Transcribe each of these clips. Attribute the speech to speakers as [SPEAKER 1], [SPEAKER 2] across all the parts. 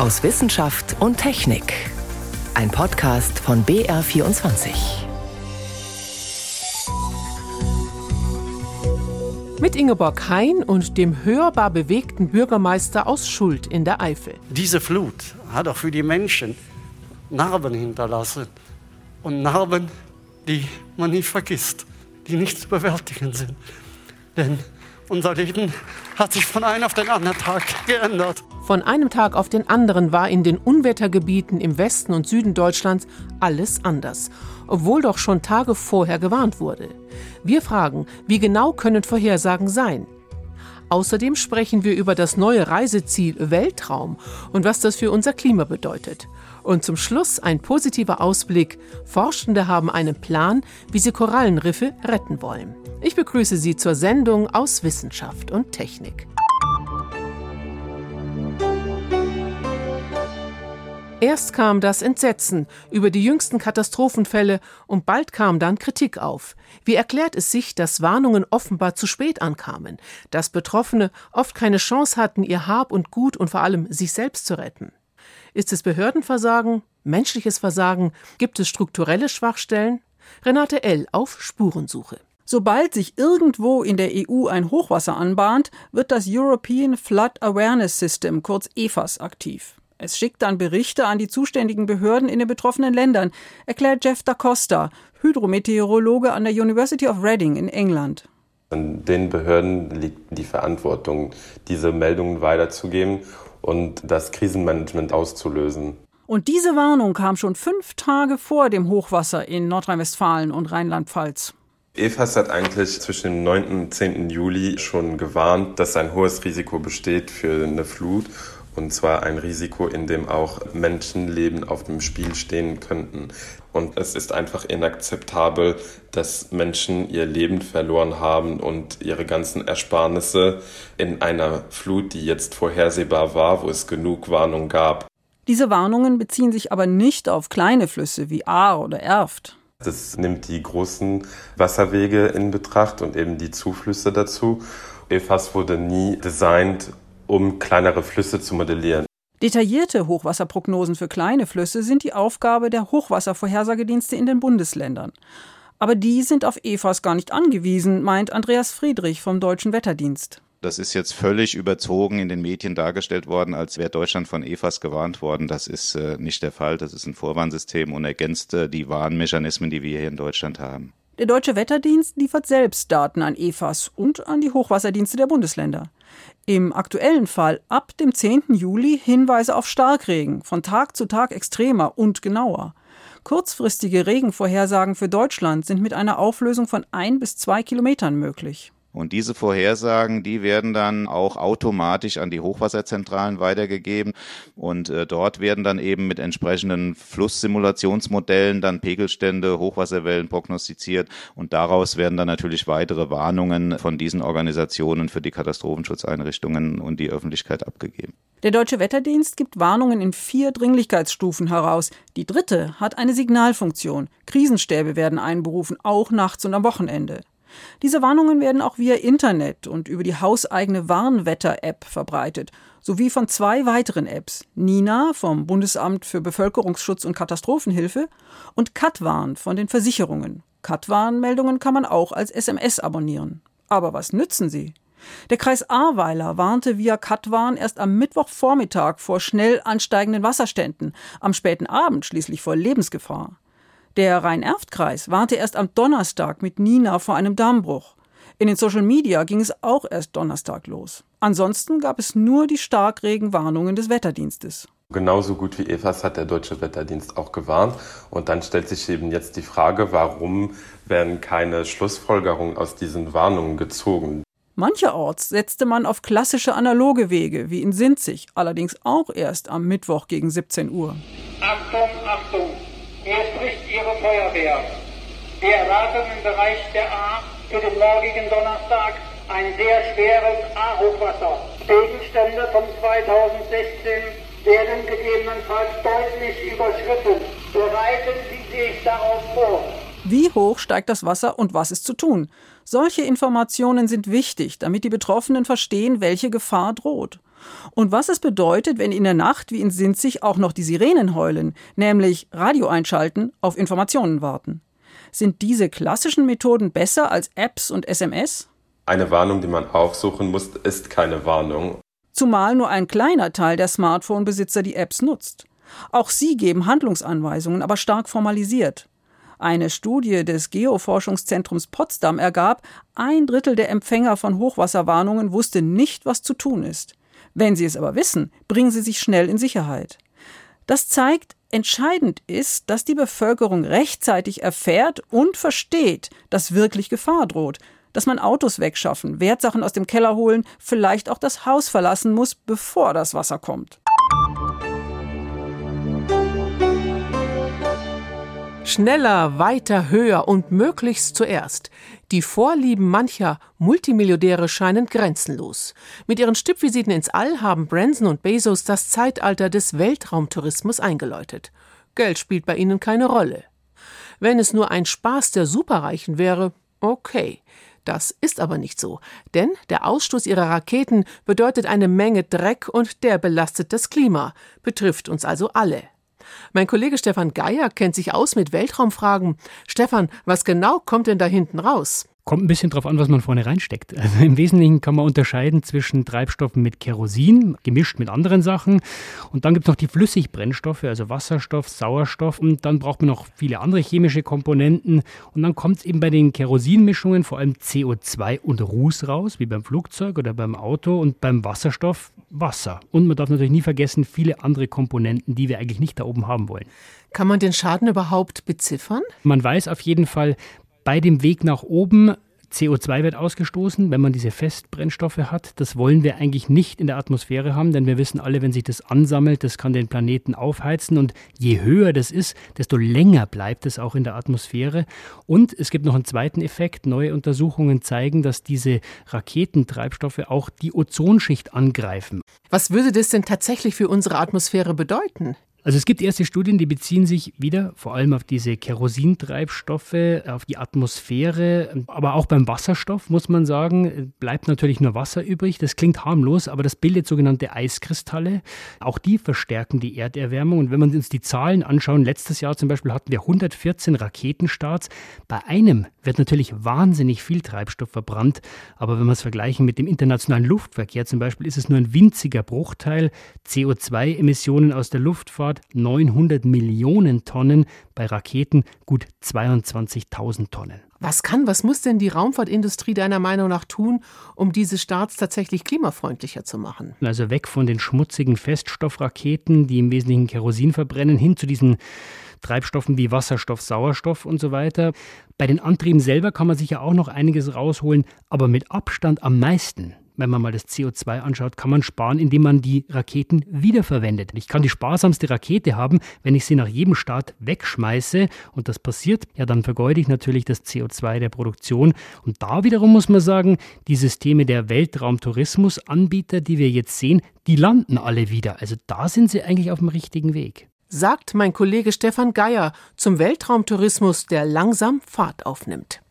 [SPEAKER 1] aus Wissenschaft und Technik. Ein Podcast von BR24.
[SPEAKER 2] Mit Ingeborg Hein und dem hörbar bewegten Bürgermeister aus Schuld in der Eifel.
[SPEAKER 3] Diese Flut hat auch für die Menschen Narben hinterlassen. Und Narben, die man nie vergisst, die nicht zu bewältigen sind. Denn unser Leben hat sich von einem auf den anderen Tag geändert.
[SPEAKER 2] Von einem Tag auf den anderen war in den Unwettergebieten im Westen und Süden Deutschlands alles anders, obwohl doch schon Tage vorher gewarnt wurde. Wir fragen, wie genau können Vorhersagen sein? Außerdem sprechen wir über das neue Reiseziel Weltraum und was das für unser Klima bedeutet. Und zum Schluss ein positiver Ausblick. Forschende haben einen Plan, wie sie Korallenriffe retten wollen. Ich begrüße Sie zur Sendung aus Wissenschaft und Technik. Erst kam das Entsetzen über die jüngsten Katastrophenfälle und bald kam dann Kritik auf. Wie erklärt es sich, dass Warnungen offenbar zu spät ankamen, dass Betroffene oft keine Chance hatten, ihr Hab und Gut und vor allem sich selbst zu retten? Ist es Behördenversagen, menschliches Versagen, gibt es strukturelle Schwachstellen? Renate L. auf Spurensuche.
[SPEAKER 4] Sobald sich irgendwo in der EU ein Hochwasser anbahnt, wird das European Flood Awareness System, kurz EFAS, aktiv. Es schickt dann Berichte an die zuständigen Behörden in den betroffenen Ländern, erklärt Jeff da Costa, Hydrometeorologe an der University of Reading in England.
[SPEAKER 5] An den Behörden liegt die Verantwortung, diese Meldungen weiterzugeben und das Krisenmanagement auszulösen.
[SPEAKER 4] Und diese Warnung kam schon fünf Tage vor dem Hochwasser in Nordrhein-Westfalen und Rheinland-Pfalz.
[SPEAKER 5] EFAS hat eigentlich zwischen dem 9. und 10. Juli schon gewarnt, dass ein hohes Risiko besteht für eine Flut und zwar ein Risiko, in dem auch Menschenleben auf dem Spiel stehen könnten. Und es ist einfach inakzeptabel, dass Menschen ihr Leben verloren haben und ihre ganzen Ersparnisse in einer Flut, die jetzt vorhersehbar war, wo es genug Warnung gab.
[SPEAKER 4] Diese Warnungen beziehen sich aber nicht auf kleine Flüsse wie Ahr oder Erft.
[SPEAKER 5] Das nimmt die großen Wasserwege in Betracht und eben die Zuflüsse dazu. EFAS wurde nie designt, um kleinere Flüsse zu modellieren.
[SPEAKER 4] Detaillierte Hochwasserprognosen für kleine Flüsse sind die Aufgabe der Hochwasservorhersagedienste in den Bundesländern. Aber die sind auf EFAS gar nicht angewiesen, meint Andreas Friedrich vom Deutschen Wetterdienst.
[SPEAKER 6] Das ist jetzt völlig überzogen in den Medien dargestellt worden, als wäre Deutschland von EFAS gewarnt worden. Das ist äh, nicht der Fall. Das ist ein Vorwarnsystem und ergänzt äh, die Warnmechanismen, die wir hier in Deutschland haben.
[SPEAKER 4] Der Deutsche Wetterdienst liefert selbst Daten an EFAS und an die Hochwasserdienste der Bundesländer. Im aktuellen Fall ab dem 10. Juli Hinweise auf Starkregen, von Tag zu Tag extremer und genauer. Kurzfristige Regenvorhersagen für Deutschland sind mit einer Auflösung von ein bis zwei Kilometern möglich.
[SPEAKER 6] Und diese Vorhersagen, die werden dann auch automatisch an die Hochwasserzentralen weitergegeben. Und äh, dort werden dann eben mit entsprechenden Flusssimulationsmodellen dann Pegelstände, Hochwasserwellen prognostiziert. Und daraus werden dann natürlich weitere Warnungen von diesen Organisationen für die Katastrophenschutzeinrichtungen und die Öffentlichkeit abgegeben.
[SPEAKER 4] Der Deutsche Wetterdienst gibt Warnungen in vier Dringlichkeitsstufen heraus. Die dritte hat eine Signalfunktion. Krisenstäbe werden einberufen, auch nachts und am Wochenende. Diese Warnungen werden auch via Internet und über die hauseigene Warnwetter-App verbreitet, sowie von zwei weiteren Apps, Nina vom Bundesamt für Bevölkerungsschutz und Katastrophenhilfe und Katwarn von den Versicherungen. Katwarn-Meldungen kann man auch als SMS abonnieren. Aber was nützen sie? Der Kreis Ahrweiler warnte via Katwarn erst am Mittwochvormittag vor schnell ansteigenden Wasserständen, am späten Abend schließlich vor Lebensgefahr. Der Rhein-Erft-Kreis warnte erst am Donnerstag mit Nina vor einem Dammbruch. In den Social Media ging es auch erst Donnerstag los. Ansonsten gab es nur die Starkregenwarnungen des Wetterdienstes.
[SPEAKER 5] Genauso gut wie EFAS hat der Deutsche Wetterdienst auch gewarnt. Und dann stellt sich eben jetzt die Frage, warum werden keine Schlussfolgerungen aus diesen Warnungen gezogen?
[SPEAKER 4] Mancherorts setzte man auf klassische analoge Wege, wie in Sinzig, allerdings auch erst am Mittwoch gegen 17 Uhr.
[SPEAKER 7] Achtung, Achtung! Hier spricht Ihre Feuerwehr. Wir erwarten im Bereich der A für den morgigen Donnerstag ein sehr schweres A-Hochwasser. Gegenstände von 2016 werden gegebenenfalls deutlich überschritten. Bereiten Sie sich darauf vor.
[SPEAKER 4] Wie hoch steigt das Wasser und was ist zu tun? Solche Informationen sind wichtig, damit die Betroffenen verstehen, welche Gefahr droht. Und was es bedeutet, wenn in der Nacht wie in Sinzig auch noch die Sirenen heulen, nämlich Radio einschalten, auf Informationen warten. Sind diese klassischen Methoden besser als Apps und SMS?
[SPEAKER 5] Eine Warnung, die man aufsuchen muss, ist keine Warnung.
[SPEAKER 4] Zumal nur ein kleiner Teil der Smartphone-Besitzer die Apps nutzt. Auch sie geben Handlungsanweisungen, aber stark formalisiert. Eine Studie des Geoforschungszentrums Potsdam ergab, ein Drittel der Empfänger von Hochwasserwarnungen wusste nicht, was zu tun ist. Wenn sie es aber wissen, bringen sie sich schnell in Sicherheit. Das zeigt, entscheidend ist, dass die Bevölkerung rechtzeitig erfährt und versteht, dass wirklich Gefahr droht, dass man Autos wegschaffen, Wertsachen aus dem Keller holen, vielleicht auch das Haus verlassen muss, bevor das Wasser kommt.
[SPEAKER 2] Schneller, weiter, höher und möglichst zuerst. Die Vorlieben mancher Multimilliardäre scheinen grenzenlos. Mit ihren Stippvisiten ins All haben Branson und Bezos das Zeitalter des Weltraumtourismus eingeläutet. Geld spielt bei ihnen keine Rolle. Wenn es nur ein Spaß der Superreichen wäre, okay. Das ist aber nicht so, denn der Ausstoß ihrer Raketen bedeutet eine Menge Dreck und der belastet das Klima, betrifft uns also alle. Mein Kollege Stefan Geier kennt sich aus mit Weltraumfragen. Stefan, was genau kommt denn da hinten raus?
[SPEAKER 8] Kommt ein bisschen drauf an, was man vorne reinsteckt. Also im Wesentlichen kann man unterscheiden zwischen Treibstoffen mit Kerosin, gemischt mit anderen Sachen. Und dann gibt es noch die Flüssigbrennstoffe, also Wasserstoff, Sauerstoff. Und dann braucht man noch viele andere chemische Komponenten. Und dann kommt es eben bei den Kerosinmischungen vor allem CO2 und Ruß raus, wie beim Flugzeug oder beim Auto. Und beim Wasserstoff Wasser. Und man darf natürlich nie vergessen, viele andere Komponenten, die wir eigentlich nicht da oben haben wollen.
[SPEAKER 2] Kann man den Schaden überhaupt beziffern?
[SPEAKER 8] Man weiß auf jeden Fall, bei dem Weg nach oben CO2 wird ausgestoßen, wenn man diese Festbrennstoffe hat. Das wollen wir eigentlich nicht in der Atmosphäre haben, denn wir wissen alle, wenn sich das ansammelt, das kann den Planeten aufheizen. Und je höher das ist, desto länger bleibt es auch in der Atmosphäre. Und es gibt noch einen zweiten Effekt. Neue Untersuchungen zeigen, dass diese Raketentreibstoffe auch die Ozonschicht angreifen.
[SPEAKER 2] Was würde das denn tatsächlich für unsere Atmosphäre bedeuten?
[SPEAKER 8] Also es gibt erste Studien, die beziehen sich wieder vor allem auf diese Kerosintreibstoffe, auf die Atmosphäre, aber auch beim Wasserstoff muss man sagen, bleibt natürlich nur Wasser übrig. Das klingt harmlos, aber das bildet sogenannte Eiskristalle. Auch die verstärken die Erderwärmung. Und wenn wir uns die Zahlen anschauen, letztes Jahr zum Beispiel hatten wir 114 Raketenstarts. Bei einem wird natürlich wahnsinnig viel Treibstoff verbrannt, aber wenn wir es vergleichen mit dem internationalen Luftverkehr zum Beispiel, ist es nur ein winziger Bruchteil. CO2-Emissionen aus der Luftfahrt Raumfahrt 900 Millionen Tonnen, bei Raketen gut 22.000 Tonnen.
[SPEAKER 2] Was kann, was muss denn die Raumfahrtindustrie deiner Meinung nach tun, um diese Starts tatsächlich klimafreundlicher zu machen?
[SPEAKER 8] Also weg von den schmutzigen Feststoffraketen, die im Wesentlichen Kerosin verbrennen, hin zu diesen Treibstoffen wie Wasserstoff, Sauerstoff und so weiter. Bei den Antrieben selber kann man sicher auch noch einiges rausholen, aber mit Abstand am meisten wenn man mal das CO2 anschaut, kann man sparen, indem man die Raketen wiederverwendet. Ich kann die sparsamste Rakete haben, wenn ich sie nach jedem Start wegschmeiße und das passiert, ja, dann vergeude ich natürlich das CO2 der Produktion. Und da wiederum muss man sagen, die Systeme der Weltraumtourismusanbieter, die wir jetzt sehen, die landen alle wieder. Also da sind sie eigentlich auf dem richtigen Weg
[SPEAKER 2] sagt mein Kollege Stefan Geier zum Weltraumtourismus, der langsam Fahrt aufnimmt.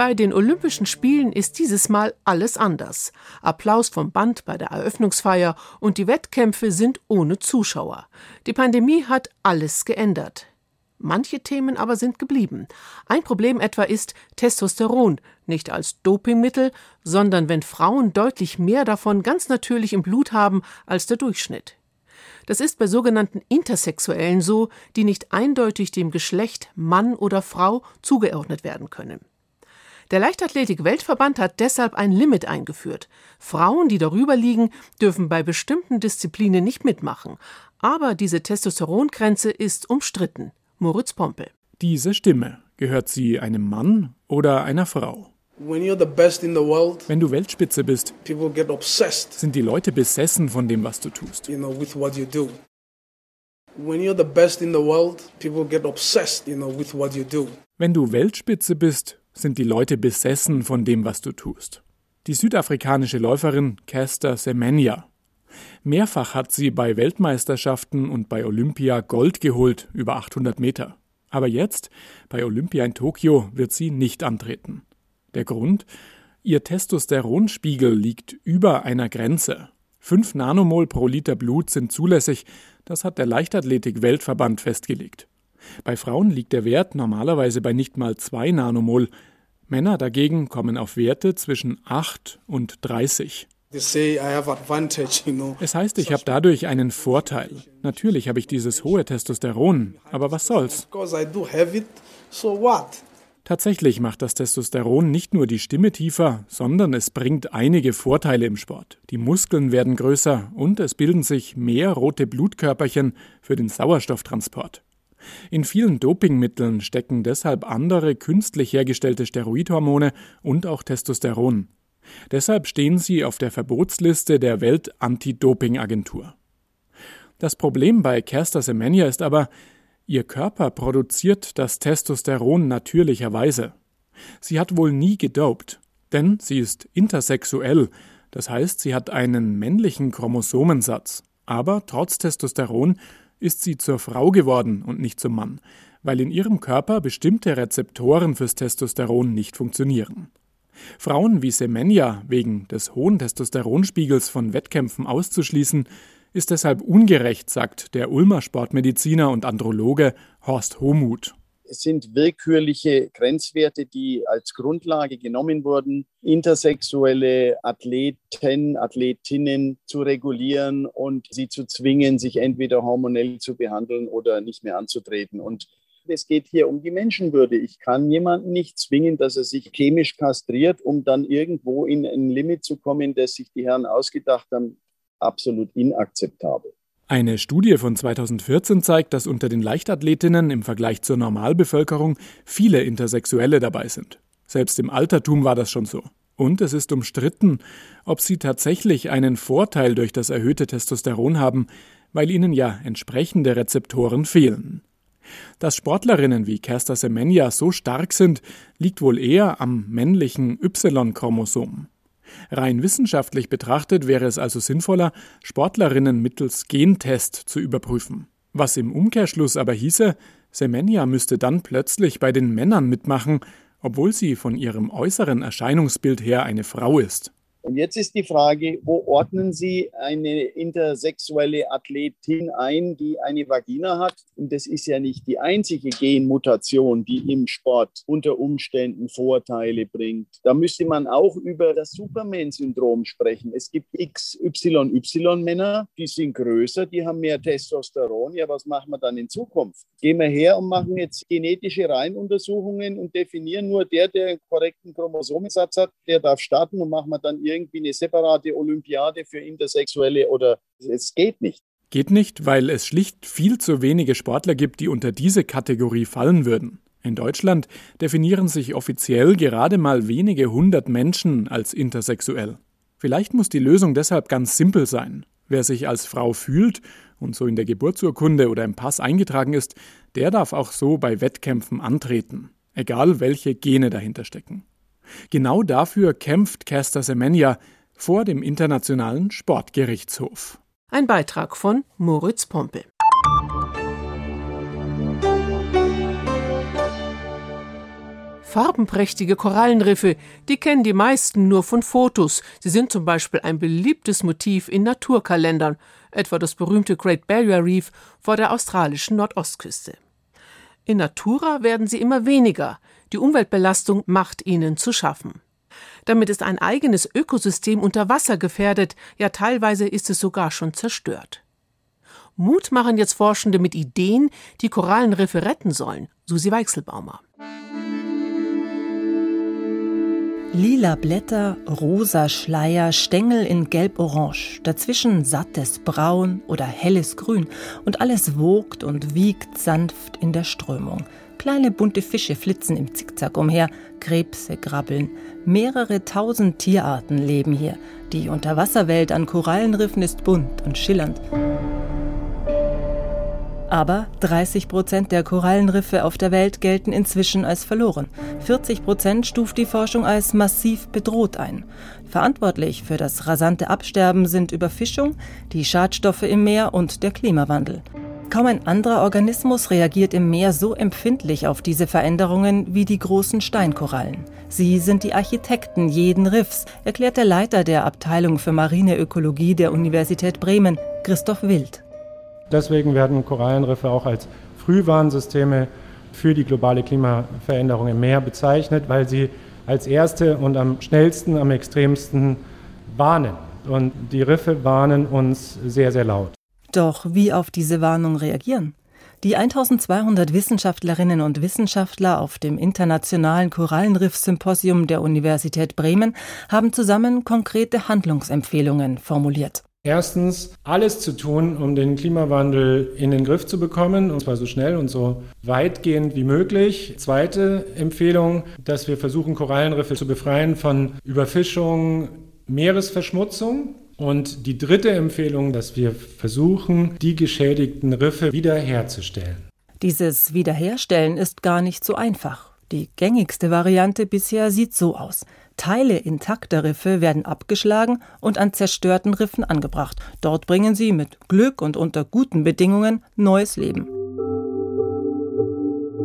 [SPEAKER 2] Bei den Olympischen Spielen ist dieses Mal alles anders. Applaus vom Band bei der Eröffnungsfeier und die Wettkämpfe sind ohne Zuschauer. Die Pandemie hat alles geändert. Manche Themen aber sind geblieben. Ein Problem etwa ist Testosteron, nicht als Dopingmittel, sondern wenn Frauen deutlich mehr davon ganz natürlich im Blut haben als der Durchschnitt. Das ist bei sogenannten Intersexuellen so, die nicht eindeutig dem Geschlecht Mann oder Frau zugeordnet werden können. Der Leichtathletik-Weltverband hat deshalb ein Limit eingeführt. Frauen, die darüber liegen, dürfen bei bestimmten Disziplinen nicht mitmachen. Aber diese Testosterongrenze ist umstritten. Moritz Pompel.
[SPEAKER 9] Diese Stimme, gehört sie einem Mann oder einer Frau? World, Wenn du Weltspitze bist, sind die Leute besessen von dem, was du tust. You know, Wenn du Weltspitze bist, sind die Leute besessen von dem, was du tust. Die südafrikanische Läuferin Caster Semenya. Mehrfach hat sie bei Weltmeisterschaften und bei Olympia Gold geholt, über 800 Meter. Aber jetzt, bei Olympia in Tokio, wird sie nicht antreten. Der Grund? Ihr Testosteronspiegel liegt über einer Grenze. 5 Nanomol pro Liter Blut sind zulässig, das hat der Leichtathletik-Weltverband festgelegt. Bei Frauen liegt der Wert normalerweise bei nicht mal 2 Nanomol. Männer dagegen kommen auf Werte zwischen 8 und 30. Es heißt, ich habe dadurch einen Vorteil. Natürlich habe ich dieses hohe Testosteron, aber was soll's? Tatsächlich macht das Testosteron nicht nur die Stimme tiefer, sondern es bringt einige Vorteile im Sport. Die Muskeln werden größer und es bilden sich mehr rote Blutkörperchen für den Sauerstofftransport. In vielen Dopingmitteln stecken deshalb andere künstlich hergestellte Steroidhormone und auch Testosteron. Deshalb stehen sie auf der Verbotsliste der Welt-Anti-Doping-Agentur. Das Problem bei Kerster Semenya ist aber, ihr Körper produziert das Testosteron natürlicherweise. Sie hat wohl nie gedopt, denn sie ist intersexuell, das heißt, sie hat einen männlichen Chromosomensatz. Aber trotz Testosteron ist sie zur Frau geworden und nicht zum Mann, weil in ihrem Körper bestimmte Rezeptoren fürs Testosteron nicht funktionieren. Frauen wie Semenya wegen des hohen Testosteronspiegels von Wettkämpfen auszuschließen, ist deshalb ungerecht, sagt der Ulmer Sportmediziner und Androloge Horst Homuth.
[SPEAKER 10] Es sind willkürliche Grenzwerte, die als Grundlage genommen wurden, intersexuelle Athleten, Athletinnen zu regulieren und sie zu zwingen, sich entweder hormonell zu behandeln oder nicht mehr anzutreten. Und es geht hier um die Menschenwürde. Ich kann jemanden nicht zwingen, dass er sich chemisch kastriert, um dann irgendwo in ein Limit zu kommen, das sich die Herren ausgedacht haben. Absolut inakzeptabel.
[SPEAKER 9] Eine Studie von 2014 zeigt, dass unter den Leichtathletinnen im Vergleich zur Normalbevölkerung viele Intersexuelle dabei sind. Selbst im Altertum war das schon so. Und es ist umstritten, ob sie tatsächlich einen Vorteil durch das erhöhte Testosteron haben, weil ihnen ja entsprechende Rezeptoren fehlen. Dass Sportlerinnen wie Kerster Semenya so stark sind, liegt wohl eher am männlichen Y-Chromosom. Rein wissenschaftlich betrachtet wäre es also sinnvoller, Sportlerinnen mittels Gentest zu überprüfen. Was im Umkehrschluss aber hieße, Semenya müsste dann plötzlich bei den Männern mitmachen, obwohl sie von ihrem äußeren Erscheinungsbild her eine Frau ist.
[SPEAKER 10] Und jetzt ist die Frage, wo ordnen Sie eine intersexuelle Athletin ein, die eine Vagina hat? Und das ist ja nicht die einzige Genmutation, die im Sport unter Umständen Vorteile bringt. Da müsste man auch über das Superman-Syndrom sprechen. Es gibt XYY-Männer, die sind größer, die haben mehr Testosteron. Ja, was machen wir dann in Zukunft? Gehen wir her und machen jetzt genetische Reihenuntersuchungen und definieren nur der, der einen korrekten Chromosomensatz hat, der darf starten und machen wir dann irgendwie eine separate Olympiade für Intersexuelle oder es geht nicht.
[SPEAKER 9] Geht nicht, weil es schlicht viel zu wenige Sportler gibt, die unter diese Kategorie fallen würden. In Deutschland definieren sich offiziell gerade mal wenige hundert Menschen als intersexuell. Vielleicht muss die Lösung deshalb ganz simpel sein. Wer sich als Frau fühlt und so in der Geburtsurkunde oder im Pass eingetragen ist, der darf auch so bei Wettkämpfen antreten, egal welche Gene dahinter stecken. Genau dafür kämpft Caster Semenya vor dem Internationalen Sportgerichtshof.
[SPEAKER 2] Ein Beitrag von Moritz Pompel. Farbenprächtige Korallenriffe, die kennen die meisten nur von Fotos. Sie sind zum Beispiel ein beliebtes Motiv in Naturkalendern, etwa das berühmte Great Barrier Reef vor der australischen Nordostküste. In Natura werden sie immer weniger. Die Umweltbelastung macht ihnen zu schaffen. Damit ist ein eigenes Ökosystem unter Wasser gefährdet, ja teilweise ist es sogar schon zerstört. Mut machen jetzt Forschende mit Ideen, die Korallenriffe retten sollen. Susi Weichselbaumer.
[SPEAKER 1] Lila Blätter, rosa Schleier, Stängel in gelb-orange, dazwischen sattes Braun oder helles Grün und alles wogt und wiegt sanft in der Strömung. Kleine bunte Fische flitzen im Zickzack umher, Krebse grabbeln. Mehrere tausend Tierarten leben hier. Die Unterwasserwelt an Korallenriffen ist bunt und schillernd. Aber 30 Prozent der Korallenriffe auf der Welt gelten inzwischen als verloren. 40 Prozent stuft die Forschung als massiv bedroht ein. Verantwortlich für das rasante Absterben sind Überfischung, die Schadstoffe im Meer und der Klimawandel. Kaum ein anderer Organismus reagiert im Meer so empfindlich auf diese Veränderungen wie die großen Steinkorallen. Sie sind die Architekten jeden Riffs, erklärt der Leiter der Abteilung für Marineökologie der Universität Bremen, Christoph Wild.
[SPEAKER 11] Deswegen werden Korallenriffe auch als Frühwarnsysteme für die globale Klimaveränderung im Meer bezeichnet, weil sie als erste und am schnellsten, am extremsten warnen. Und die Riffe warnen uns sehr, sehr laut.
[SPEAKER 1] Doch wie auf diese Warnung reagieren? Die 1200 Wissenschaftlerinnen und Wissenschaftler auf dem Internationalen Korallenriff-Symposium der Universität Bremen haben zusammen konkrete Handlungsempfehlungen formuliert.
[SPEAKER 11] Erstens, alles zu tun, um den Klimawandel in den Griff zu bekommen, und zwar so schnell und so weitgehend wie möglich. Zweite Empfehlung, dass wir versuchen, Korallenriffe zu befreien von Überfischung, Meeresverschmutzung. Und die dritte Empfehlung, dass wir versuchen, die geschädigten Riffe wiederherzustellen.
[SPEAKER 1] Dieses Wiederherstellen ist gar nicht so einfach. Die gängigste Variante bisher sieht so aus. Teile intakter Riffe werden abgeschlagen und an zerstörten Riffen angebracht. Dort bringen sie mit Glück und unter guten Bedingungen neues Leben.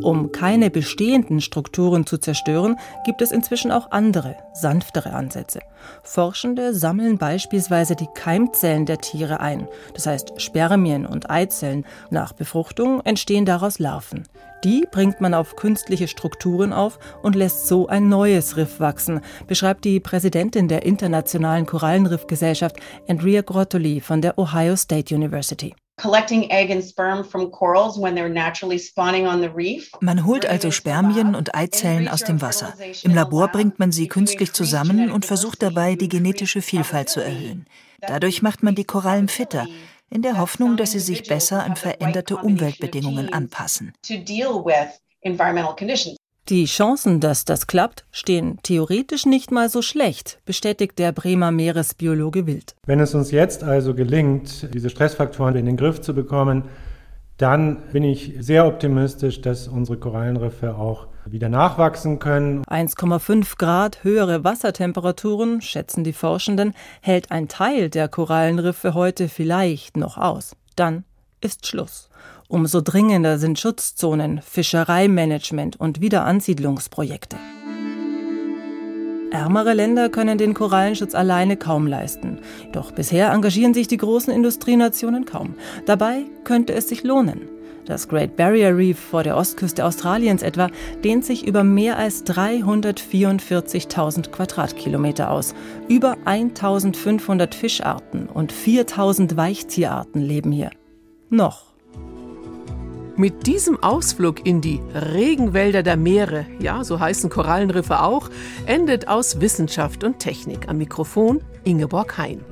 [SPEAKER 1] Um keine bestehenden Strukturen zu zerstören, gibt es inzwischen auch andere, sanftere Ansätze. Forschende sammeln beispielsweise die Keimzellen der Tiere ein, das heißt Spermien und Eizellen. Nach Befruchtung entstehen daraus Larven. Die bringt man auf künstliche Strukturen auf und lässt so ein neues Riff wachsen, beschreibt die Präsidentin der Internationalen Korallenriffgesellschaft Andrea Grottoli von der Ohio State University.
[SPEAKER 12] Man holt also Spermien und Eizellen aus dem Wasser. Im Labor bringt man sie künstlich zusammen und versucht dabei, die genetische Vielfalt zu erhöhen. Dadurch macht man die Korallen fitter, in der Hoffnung, dass sie sich besser an veränderte Umweltbedingungen anpassen.
[SPEAKER 1] Die Chancen, dass das klappt, stehen theoretisch nicht mal so schlecht, bestätigt der Bremer Meeresbiologe Wild.
[SPEAKER 11] Wenn es uns jetzt also gelingt, diese Stressfaktoren in den Griff zu bekommen, dann bin ich sehr optimistisch, dass unsere Korallenriffe auch wieder nachwachsen können.
[SPEAKER 1] 1,5 Grad höhere Wassertemperaturen, schätzen die Forschenden, hält ein Teil der Korallenriffe heute vielleicht noch aus. Dann ist Schluss. Umso dringender sind Schutzzonen, Fischereimanagement und Wiederansiedlungsprojekte. Ärmere Länder können den Korallenschutz alleine kaum leisten. Doch bisher engagieren sich die großen Industrienationen kaum. Dabei könnte es sich lohnen. Das Great Barrier Reef vor der Ostküste Australiens etwa dehnt sich über mehr als 344.000 Quadratkilometer aus. Über 1500 Fischarten und 4000 Weichtierarten leben hier. Noch.
[SPEAKER 2] Mit diesem Ausflug in die Regenwälder der Meere, ja, so heißen Korallenriffe auch, endet aus Wissenschaft und Technik am Mikrofon Ingeborg Hein.